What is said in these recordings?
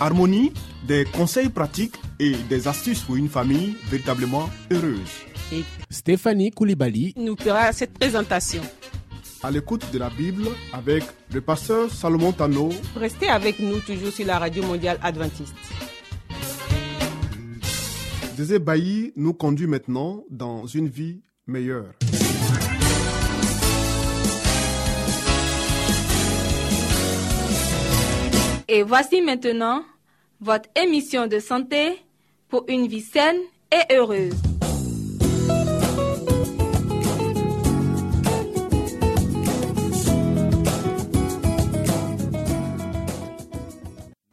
Harmonie, des conseils pratiques et des astuces pour une famille véritablement heureuse. et Stéphanie Koulibaly, nous fera cette présentation. À l'écoute de la Bible avec le pasteur Salomon Tano Restez avec nous toujours sur la radio mondiale adventiste. Zézé Bailly nous conduit maintenant dans une vie meilleure. Et voici maintenant votre émission de santé pour une vie saine et heureuse.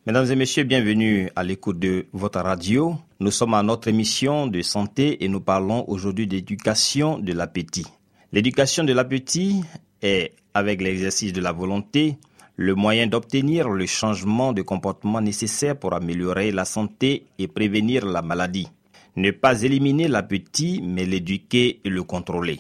Mesdames et messieurs, bienvenue à l'écoute de votre radio. Nous sommes à notre émission de santé et nous parlons aujourd'hui d'éducation de l'appétit. L'éducation de l'appétit est, avec l'exercice de la volonté, le moyen d'obtenir le changement de comportement nécessaire pour améliorer la santé et prévenir la maladie. Ne pas éliminer l'appétit, mais l'éduquer et le contrôler.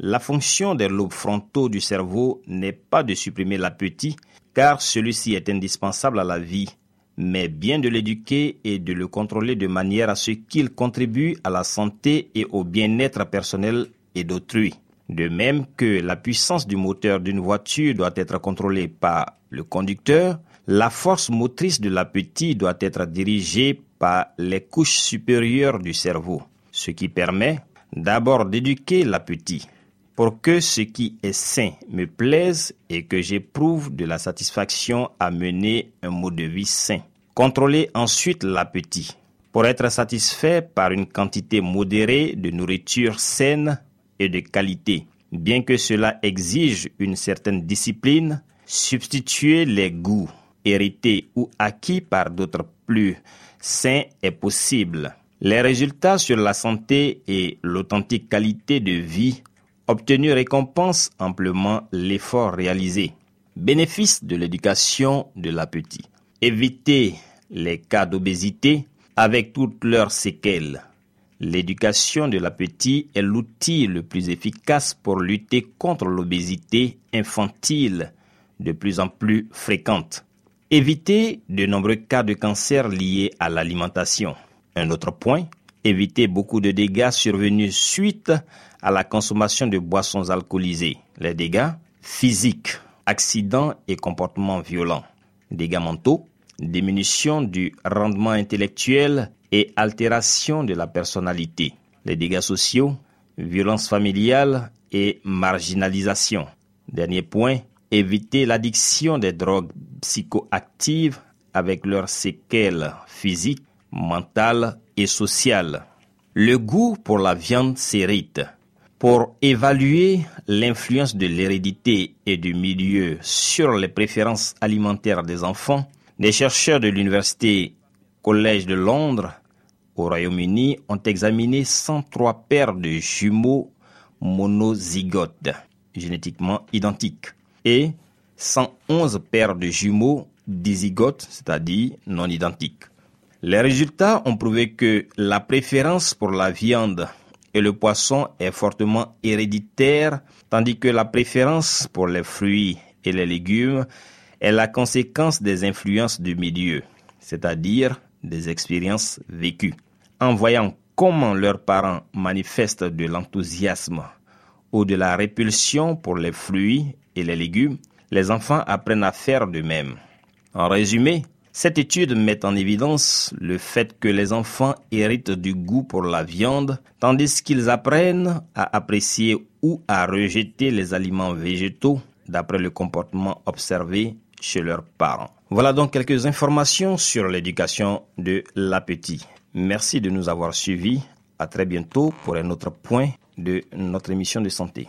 La fonction des lobes frontaux du cerveau n'est pas de supprimer l'appétit, car celui-ci est indispensable à la vie, mais bien de l'éduquer et de le contrôler de manière à ce qu'il contribue à la santé et au bien-être personnel et d'autrui. De même que la puissance du moteur d'une voiture doit être contrôlée par le conducteur, la force motrice de l'appétit doit être dirigée par les couches supérieures du cerveau, ce qui permet d'abord d'éduquer l'appétit pour que ce qui est sain me plaise et que j'éprouve de la satisfaction à mener un mode de vie sain. Contrôler ensuite l'appétit pour être satisfait par une quantité modérée de nourriture saine et de qualité. Bien que cela exige une certaine discipline, substituer les goûts hérités ou acquis par d'autres plus sains est possible. Les résultats sur la santé et l'authentique qualité de vie obtenus récompensent amplement l'effort réalisé. Bénéfice de l'éducation de l'appétit. Éviter les cas d'obésité avec toutes leurs séquelles. L'éducation de l'appétit est l'outil le plus efficace pour lutter contre l'obésité infantile de plus en plus fréquente. Éviter de nombreux cas de cancer liés à l'alimentation. Un autre point, éviter beaucoup de dégâts survenus suite à la consommation de boissons alcoolisées. Les dégâts physiques, accidents et comportements violents. Dégâts mentaux, diminution du rendement intellectuel et altération de la personnalité. Les dégâts sociaux, violence familiale et marginalisation. Dernier point, éviter l'addiction des drogues psychoactives avec leurs séquelles physiques, mentales et sociales. Le goût pour la viande s'hérite. Pour évaluer l'influence de l'hérédité et du milieu sur les préférences alimentaires des enfants, des chercheurs de l'université Collège de Londres au Royaume-Uni ont examiné 103 paires de jumeaux monozygotes génétiquement identiques et 111 paires de jumeaux dizygotes, c'est-à-dire non identiques. Les résultats ont prouvé que la préférence pour la viande et le poisson est fortement héréditaire, tandis que la préférence pour les fruits et les légumes est la conséquence des influences du milieu, c'est-à-dire des expériences vécues. En voyant comment leurs parents manifestent de l'enthousiasme ou de la répulsion pour les fruits et les légumes, les enfants apprennent à faire de même. En résumé, cette étude met en évidence le fait que les enfants héritent du goût pour la viande, tandis qu'ils apprennent à apprécier ou à rejeter les aliments végétaux d'après le comportement observé chez leurs parents. Voilà donc quelques informations sur l'éducation de l'appétit. Merci de nous avoir suivis. À très bientôt pour un autre point de notre émission de santé.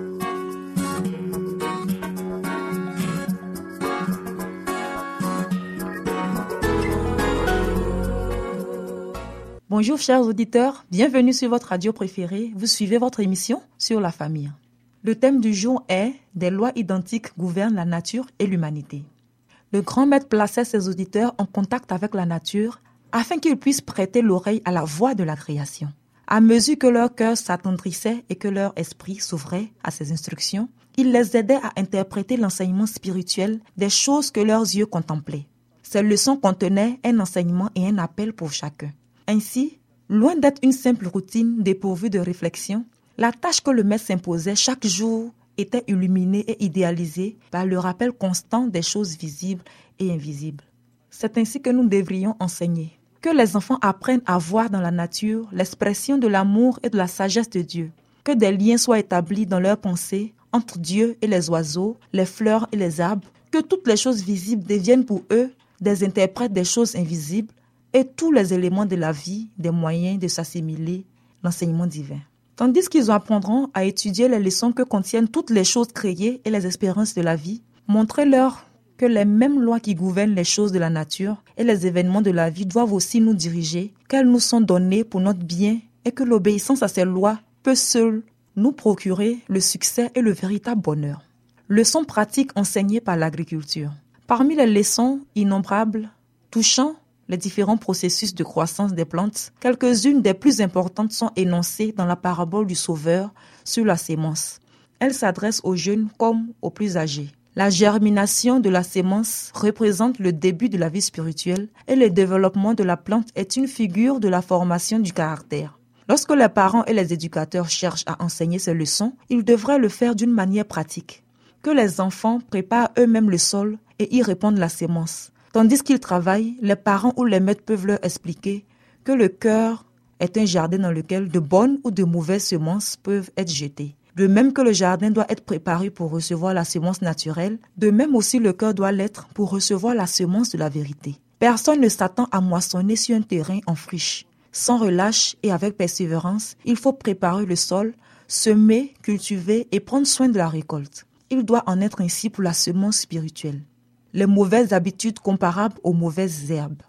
Bonjour chers auditeurs, bienvenue sur votre radio préférée. Vous suivez votre émission sur la famille. Le thème du jour est Des lois identiques gouvernent la nature et l'humanité. Le grand maître plaçait ses auditeurs en contact avec la nature afin qu'ils puissent prêter l'oreille à la voix de la création. À mesure que leur cœur s'attendrissait et que leur esprit s'ouvrait à ses instructions, il les aidait à interpréter l'enseignement spirituel des choses que leurs yeux contemplaient. Ces leçons contenaient un enseignement et un appel pour chacun. Ainsi, loin d'être une simple routine dépourvue de réflexion, la tâche que le maître s'imposait chaque jour était illuminée et idéalisée par le rappel constant des choses visibles et invisibles. C'est ainsi que nous devrions enseigner. Que les enfants apprennent à voir dans la nature l'expression de l'amour et de la sagesse de Dieu. Que des liens soient établis dans leurs pensées entre Dieu et les oiseaux, les fleurs et les arbres. Que toutes les choses visibles deviennent pour eux des interprètes des choses invisibles et tous les éléments de la vie des moyens de s'assimiler l'enseignement divin. Tandis qu'ils apprendront à étudier les leçons que contiennent toutes les choses créées et les espérances de la vie, montrez-leur que les mêmes lois qui gouvernent les choses de la nature et les événements de la vie doivent aussi nous diriger, qu'elles nous sont données pour notre bien et que l'obéissance à ces lois peut seule nous procurer le succès et le véritable bonheur. Leçons pratiques enseignées par l'agriculture. Parmi les leçons innombrables touchant les différents processus de croissance des plantes, quelques-unes des plus importantes sont énoncées dans la parabole du Sauveur sur la sémence. Elle s'adresse aux jeunes comme aux plus âgés. La germination de la sémence représente le début de la vie spirituelle et le développement de la plante est une figure de la formation du caractère. Lorsque les parents et les éducateurs cherchent à enseigner ces leçons, ils devraient le faire d'une manière pratique. Que les enfants préparent eux-mêmes le sol et y répandent la sémence. Tandis qu'ils travaillent, les parents ou les maîtres peuvent leur expliquer que le cœur est un jardin dans lequel de bonnes ou de mauvaises semences peuvent être jetées. De même que le jardin doit être préparé pour recevoir la semence naturelle, de même aussi le cœur doit l'être pour recevoir la semence de la vérité. Personne ne s'attend à moissonner sur un terrain en friche. Sans relâche et avec persévérance, il faut préparer le sol, semer, cultiver et prendre soin de la récolte. Il doit en être ainsi pour la semence spirituelle. Les mauvaises habitudes comparables aux mauvaises herbes.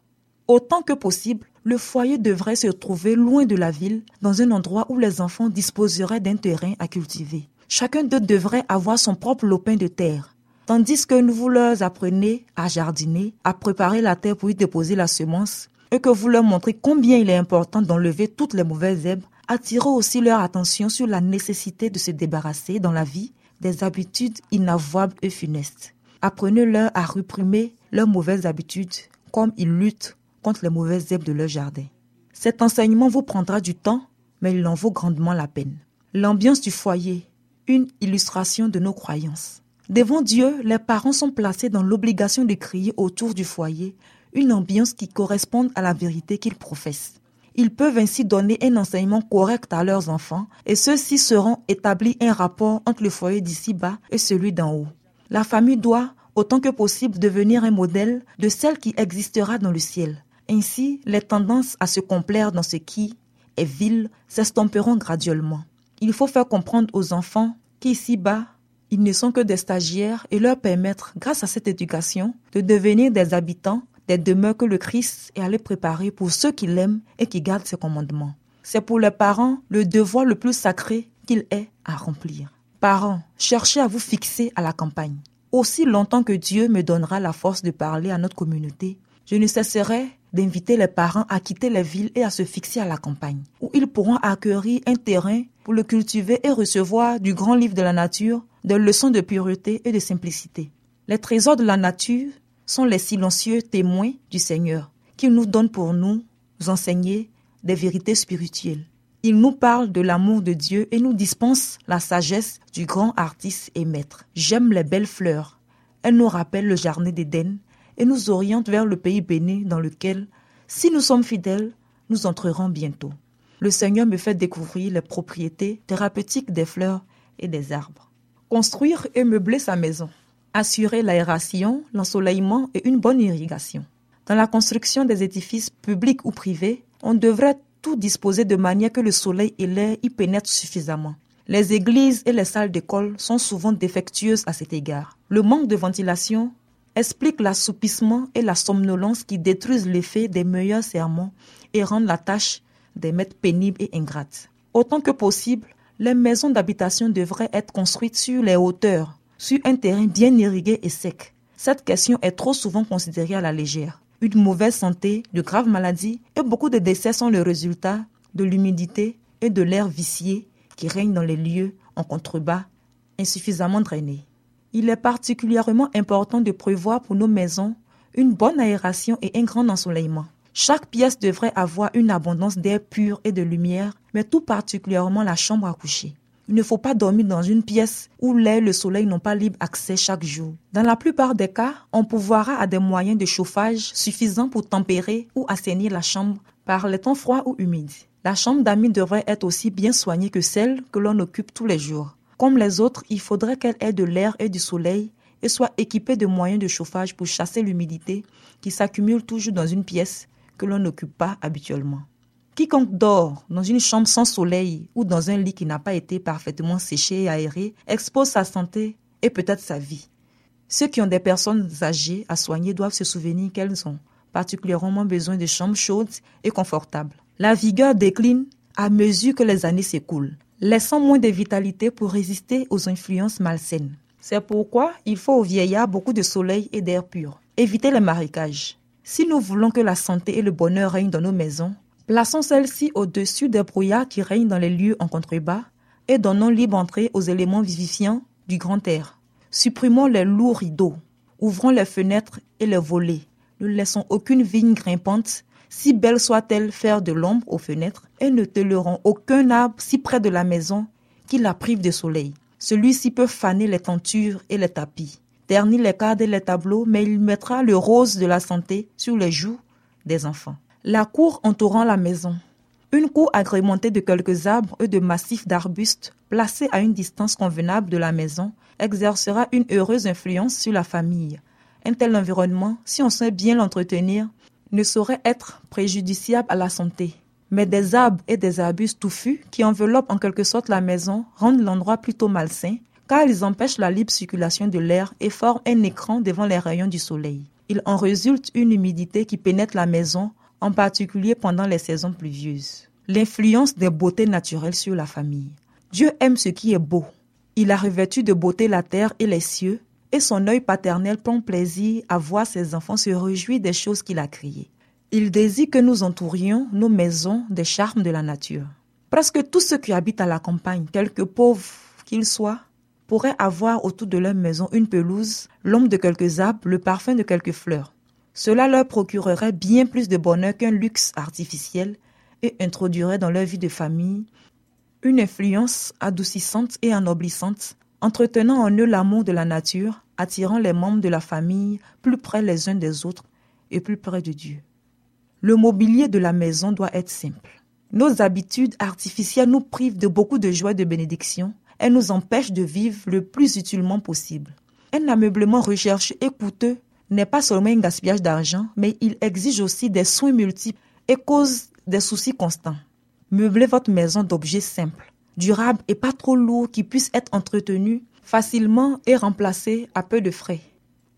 Autant que possible, le foyer devrait se trouver loin de la ville, dans un endroit où les enfants disposeraient d'un terrain à cultiver. Chacun d'eux devrait avoir son propre lopin de terre. Tandis que vous leur apprenez à jardiner, à préparer la terre pour y déposer la semence, et que vous leur montrez combien il est important d'enlever toutes les mauvaises herbes, attirez aussi leur attention sur la nécessité de se débarrasser dans la vie des habitudes inavouables et funestes. Apprenez-leur à réprimer leurs mauvaises habitudes comme ils luttent contre les mauvaises herbes de leur jardin. Cet enseignement vous prendra du temps, mais il en vaut grandement la peine. L'ambiance du foyer, une illustration de nos croyances. Devant Dieu, les parents sont placés dans l'obligation de crier autour du foyer une ambiance qui corresponde à la vérité qu'ils professent. Ils peuvent ainsi donner un enseignement correct à leurs enfants et ceux-ci seront établis un rapport entre le foyer d'ici-bas et celui d'en haut. La famille doit, autant que possible, devenir un modèle de celle qui existera dans le ciel. Ainsi, les tendances à se complaire dans ce qui est vil s'estomperont graduellement. Il faut faire comprendre aux enfants qu'ici-bas, ils ne sont que des stagiaires et leur permettre, grâce à cette éducation, de devenir des habitants des demeures que le Christ est allé préparer pour ceux qui l'aiment et qui gardent ses commandements. C'est pour les parents le devoir le plus sacré qu'il est à remplir. Parents, cherchez à vous fixer à la campagne. Aussi longtemps que Dieu me donnera la force de parler à notre communauté, je ne cesserai d'inviter les parents à quitter les villes et à se fixer à la campagne, où ils pourront acquérir un terrain pour le cultiver et recevoir du grand livre de la nature des leçons de pureté et de simplicité. Les trésors de la nature sont les silencieux témoins du Seigneur, qui nous donne pour nous enseigner des vérités spirituelles. Il nous parle de l'amour de Dieu et nous dispense la sagesse du grand artiste et maître. J'aime les belles fleurs, Elle nous rappelle le jardin d'Éden et nous oriente vers le pays béni dans lequel, si nous sommes fidèles, nous entrerons bientôt. Le Seigneur me fait découvrir les propriétés thérapeutiques des fleurs et des arbres. Construire et meubler sa maison. Assurer l'aération, l'ensoleillement et une bonne irrigation. Dans la construction des édifices publics ou privés, on devrait tout disposer de manière que le soleil et l'air y pénètrent suffisamment. Les églises et les salles d'école sont souvent défectueuses à cet égard. Le manque de ventilation explique l'assoupissement et la somnolence qui détruisent l'effet des meilleurs serments et rendent la tâche des maîtres pénibles et ingrates. Autant que possible, les maisons d'habitation devraient être construites sur les hauteurs, sur un terrain bien irrigué et sec. Cette question est trop souvent considérée à la légère une mauvaise santé, de graves maladies et beaucoup de décès sont le résultat de l'humidité et de l'air vicié qui règne dans les lieux en contrebas insuffisamment drainés. Il est particulièrement important de prévoir pour nos maisons une bonne aération et un grand ensoleillement. Chaque pièce devrait avoir une abondance d'air pur et de lumière, mais tout particulièrement la chambre à coucher. Il ne faut pas dormir dans une pièce où l'air et le soleil n'ont pas libre accès chaque jour. Dans la plupart des cas, on pourvoira à des moyens de chauffage suffisants pour tempérer ou assainir la chambre par les temps froids ou humides. La chambre d'amis devrait être aussi bien soignée que celle que l'on occupe tous les jours. Comme les autres, il faudrait qu'elle ait de l'air et du soleil et soit équipée de moyens de chauffage pour chasser l'humidité qui s'accumule toujours dans une pièce que l'on n'occupe pas habituellement. Quiconque dort dans une chambre sans soleil ou dans un lit qui n'a pas été parfaitement séché et aéré expose sa santé et peut-être sa vie. Ceux qui ont des personnes âgées à soigner doivent se souvenir qu'elles ont particulièrement besoin de chambres chaudes et confortables. La vigueur décline à mesure que les années s'écoulent, laissant moins de vitalité pour résister aux influences malsaines. C'est pourquoi il faut aux vieillards beaucoup de soleil et d'air pur. Évitez les marécages. Si nous voulons que la santé et le bonheur règnent dans nos maisons, Plaçons celle-ci au-dessus des brouillards qui règnent dans les lieux en contrebas et donnons libre entrée aux éléments vivifiants du grand air. Supprimons les lourds rideaux, ouvrons les fenêtres et les volets. Ne laissons aucune vigne grimpante, si belle soit-elle, faire de l'ombre aux fenêtres et ne tolérons aucun arbre si près de la maison qui la prive de soleil. Celui-ci peut faner les tentures et les tapis, ternir les cadres et les tableaux, mais il mettra le rose de la santé sur les joues des enfants. La cour entourant la maison. Une cour agrémentée de quelques arbres et de massifs d'arbustes placés à une distance convenable de la maison exercera une heureuse influence sur la famille. Un tel environnement, si on sait bien l'entretenir, ne saurait être préjudiciable à la santé. Mais des arbres et des arbustes touffus qui enveloppent en quelque sorte la maison rendent l'endroit plutôt malsain car ils empêchent la libre circulation de l'air et forment un écran devant les rayons du soleil. Il en résulte une humidité qui pénètre la maison en particulier pendant les saisons pluvieuses. L'influence des beautés naturelles sur la famille. Dieu aime ce qui est beau. Il a revêtu de beauté la terre et les cieux, et son œil paternel prend plaisir à voir ses enfants se réjouir des choses qu'il a créées. Il désire que nous entourions nos maisons des charmes de la nature. Presque tous ceux qui habitent à la campagne, quelque pauvres qu'ils soient, pourraient avoir autour de leur maison une pelouse, l'ombre de quelques arbres, le parfum de quelques fleurs. Cela leur procurerait bien plus de bonheur qu'un luxe artificiel et introduirait dans leur vie de famille une influence adoucissante et ennoblissante, entretenant en eux l'amour de la nature, attirant les membres de la famille plus près les uns des autres et plus près de Dieu. Le mobilier de la maison doit être simple. Nos habitudes artificielles nous privent de beaucoup de joie et de bénédiction. Elles nous empêchent de vivre le plus utilement possible. Un ameublement recherché et coûteux n'est pas seulement un gaspillage d'argent, mais il exige aussi des soins multiples et cause des soucis constants. Meublez votre maison d'objets simples, durables et pas trop lourds qui puissent être entretenus facilement et remplacés à peu de frais.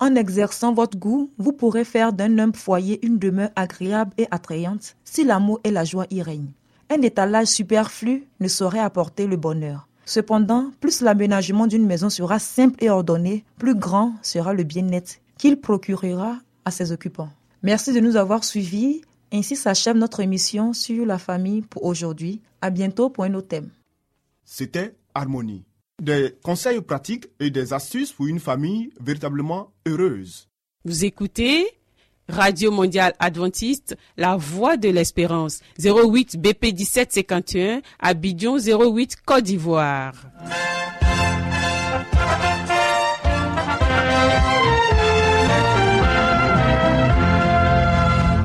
En exerçant votre goût, vous pourrez faire d'un humble foyer une demeure agréable et attrayante si l'amour et la joie y règnent. Un étalage superflu ne saurait apporter le bonheur. Cependant, plus l'aménagement d'une maison sera simple et ordonné, plus grand sera le bien-être qu'il procurera à ses occupants. Merci de nous avoir suivis. Ainsi s'achève notre émission sur la famille pour aujourd'hui. À bientôt pour un autre thème. C'était Harmonie. Des conseils pratiques et des astuces pour une famille véritablement heureuse. Vous écoutez Radio Mondiale Adventiste, La Voix de l'Espérance, 08 BP 1751, Abidjan 08 Côte d'Ivoire.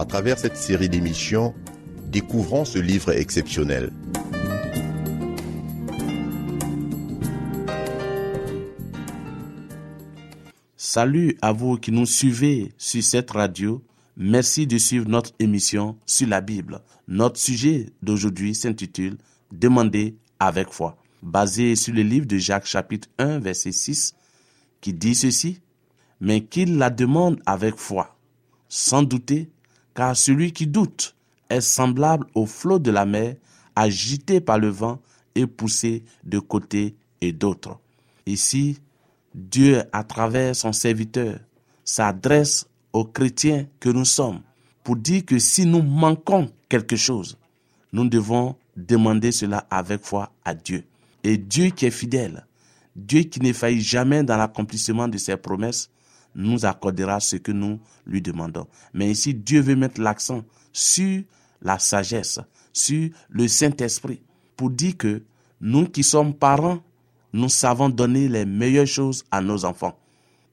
À travers cette série d'émissions, découvrons ce livre exceptionnel. Salut à vous qui nous suivez sur cette radio. Merci de suivre notre émission sur la Bible. Notre sujet d'aujourd'hui s'intitule Demandez avec foi, basé sur le livre de Jacques chapitre 1 verset 6 qui dit ceci, mais qu'il la demande avec foi, sans douter, car celui qui doute est semblable au flot de la mer, agité par le vent et poussé de côté et d'autre. Ici, Dieu, à travers son serviteur, s'adresse aux chrétiens que nous sommes pour dire que si nous manquons quelque chose, nous devons demander cela avec foi à Dieu. Et Dieu qui est fidèle, Dieu qui ne faillit jamais dans l'accomplissement de ses promesses, nous accordera ce que nous lui demandons. Mais ici, Dieu veut mettre l'accent sur la sagesse, sur le Saint-Esprit, pour dire que nous qui sommes parents, nous savons donner les meilleures choses à nos enfants.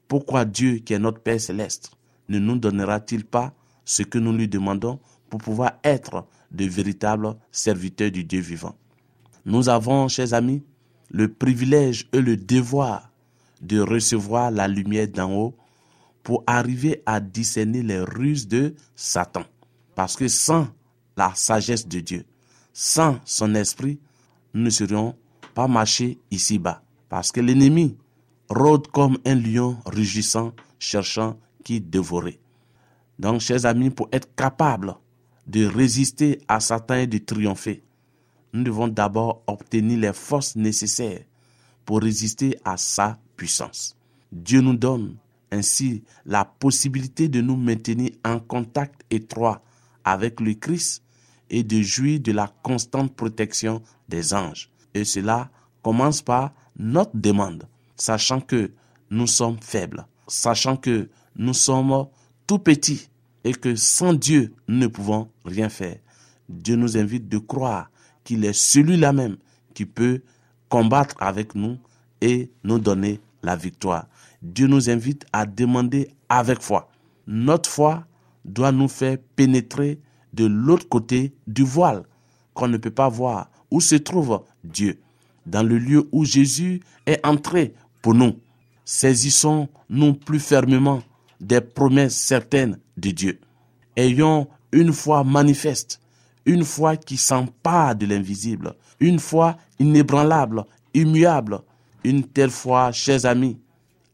Pourquoi Dieu, qui est notre Père céleste, ne nous donnera-t-il pas ce que nous lui demandons pour pouvoir être de véritables serviteurs du Dieu vivant? Nous avons, chers amis, le privilège et le devoir de recevoir la lumière d'en haut pour arriver à discerner les ruses de Satan. Parce que sans la sagesse de Dieu, sans son esprit, nous ne serions pas marcher ici-bas. Parce que l'ennemi rôde comme un lion rugissant, cherchant qui dévorer. Donc, chers amis, pour être capable de résister à Satan et de triompher, nous devons d'abord obtenir les forces nécessaires pour résister à sa puissance. Dieu nous donne ainsi la possibilité de nous maintenir en contact étroit avec le Christ et de jouir de la constante protection des anges. Et cela commence par notre demande, sachant que nous sommes faibles, sachant que nous sommes tout petits et que sans Dieu, nous ne pouvons rien faire. Dieu nous invite de croire qu'il est celui-là même qui peut combattre avec nous et nous donner la victoire. Dieu nous invite à demander avec foi. Notre foi doit nous faire pénétrer de l'autre côté du voile qu'on ne peut pas voir où se trouve Dieu. Dans le lieu où Jésus est entré pour nous, saisissons-nous plus fermement des promesses certaines de Dieu. Ayons une foi manifeste, une foi qui s'empare de l'invisible, une foi inébranlable, immuable. Une telle foi, chers amis,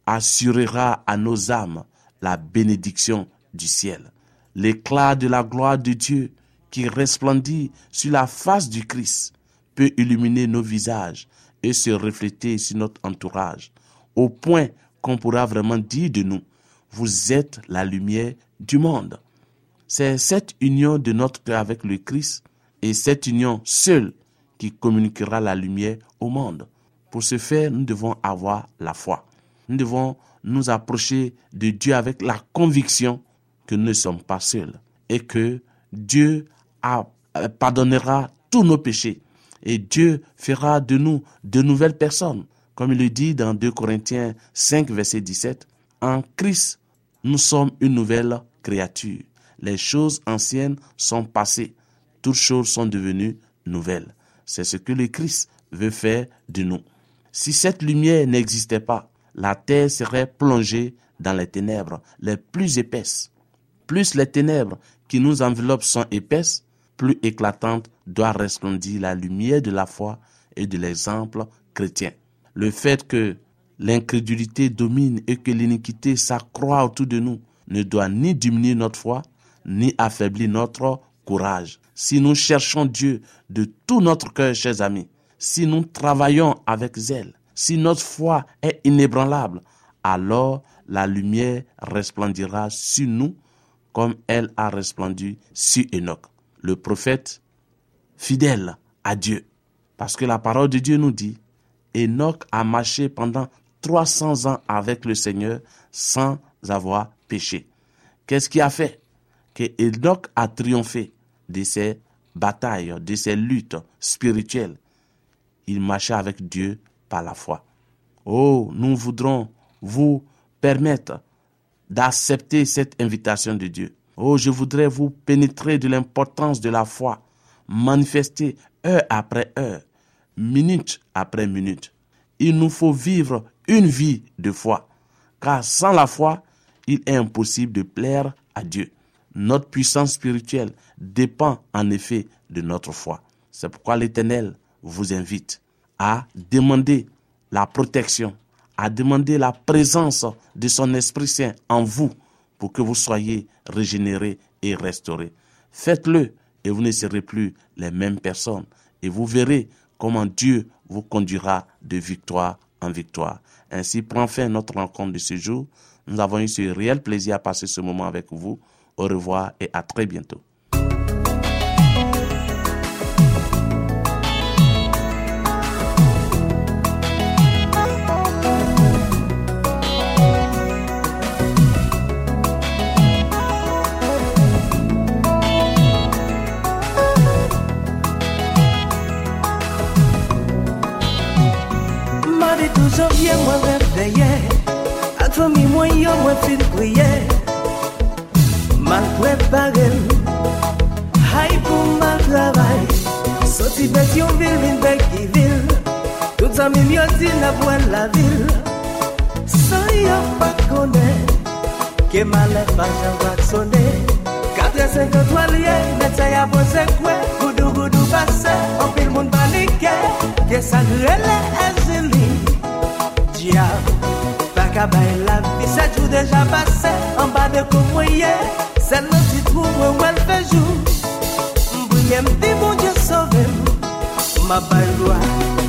assurera à nos âmes la bénédiction du ciel. L'éclat de la gloire de Dieu qui resplendit sur la face du Christ peut illuminer nos visages et se refléter sur notre entourage, au point qu'on pourra vraiment dire de nous, vous êtes la lumière du monde. C'est cette union de notre cœur avec le Christ et cette union seule qui communiquera la lumière au monde. Pour ce faire, nous devons avoir la foi. Nous devons nous approcher de Dieu avec la conviction que nous ne sommes pas seuls et que Dieu pardonnera tous nos péchés et Dieu fera de nous de nouvelles personnes. Comme il le dit dans 2 Corinthiens 5, verset 17, en Christ, nous sommes une nouvelle créature. Les choses anciennes sont passées. Toutes choses sont devenues nouvelles. C'est ce que le Christ veut faire de nous. Si cette lumière n'existait pas, la terre serait plongée dans les ténèbres les plus épaisses. Plus les ténèbres qui nous enveloppent sont épaisses, plus éclatante doit resplendir la lumière de la foi et de l'exemple chrétien. Le fait que l'incrédulité domine et que l'iniquité s'accroît autour de nous ne doit ni diminuer notre foi, ni affaiblir notre courage. Si nous cherchons Dieu de tout notre cœur, chers amis, si nous travaillons avec zèle, si notre foi est inébranlable, alors la lumière resplendira sur nous comme elle a resplendu sur Enoch. le prophète fidèle à Dieu. Parce que la parole de Dieu nous dit, Enoch a marché pendant 300 ans avec le Seigneur sans avoir péché. Qu'est-ce qui a fait? Que Enoch a triomphé de ses batailles, de ses luttes spirituelles Il marchait avec Dieu la foi. Oh, nous voudrons vous permettre d'accepter cette invitation de Dieu. Oh, je voudrais vous pénétrer de l'importance de la foi, manifester heure après heure, minute après minute. Il nous faut vivre une vie de foi, car sans la foi, il est impossible de plaire à Dieu. Notre puissance spirituelle dépend en effet de notre foi. C'est pourquoi l'Éternel vous invite à demander la protection, à demander la présence de son Esprit Saint en vous pour que vous soyez régénérés et restaurés. Faites-le et vous ne serez plus les mêmes personnes. Et vous verrez comment Dieu vous conduira de victoire en victoire. Ainsi prend fin notre rencontre de ce jour. Nous avons eu ce réel plaisir à passer ce moment avec vous. Au revoir et à très bientôt. mari tou janvye mwen revdeye Ak fami mwen yo mwen fin priye Mal preparel Hay pou mal travay Soti bet yon vil vin bek di vil Tout zami myo di na vwen la vil San yo pa kone Ke male pa jan vaksone 453 liye Nete ya boze kwe Goudou goudou base Anpil moun panike Ke sa grele e zili jia ka bay la vi se jou deja pase An ba de kou mwenye Se nan ti trou mwen wèl fejou Mbouye mdi moun diye sove Ma bay lwa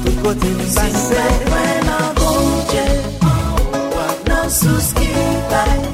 tout kote mi pase Si mwen an bon gounje An wak nan sous ki bay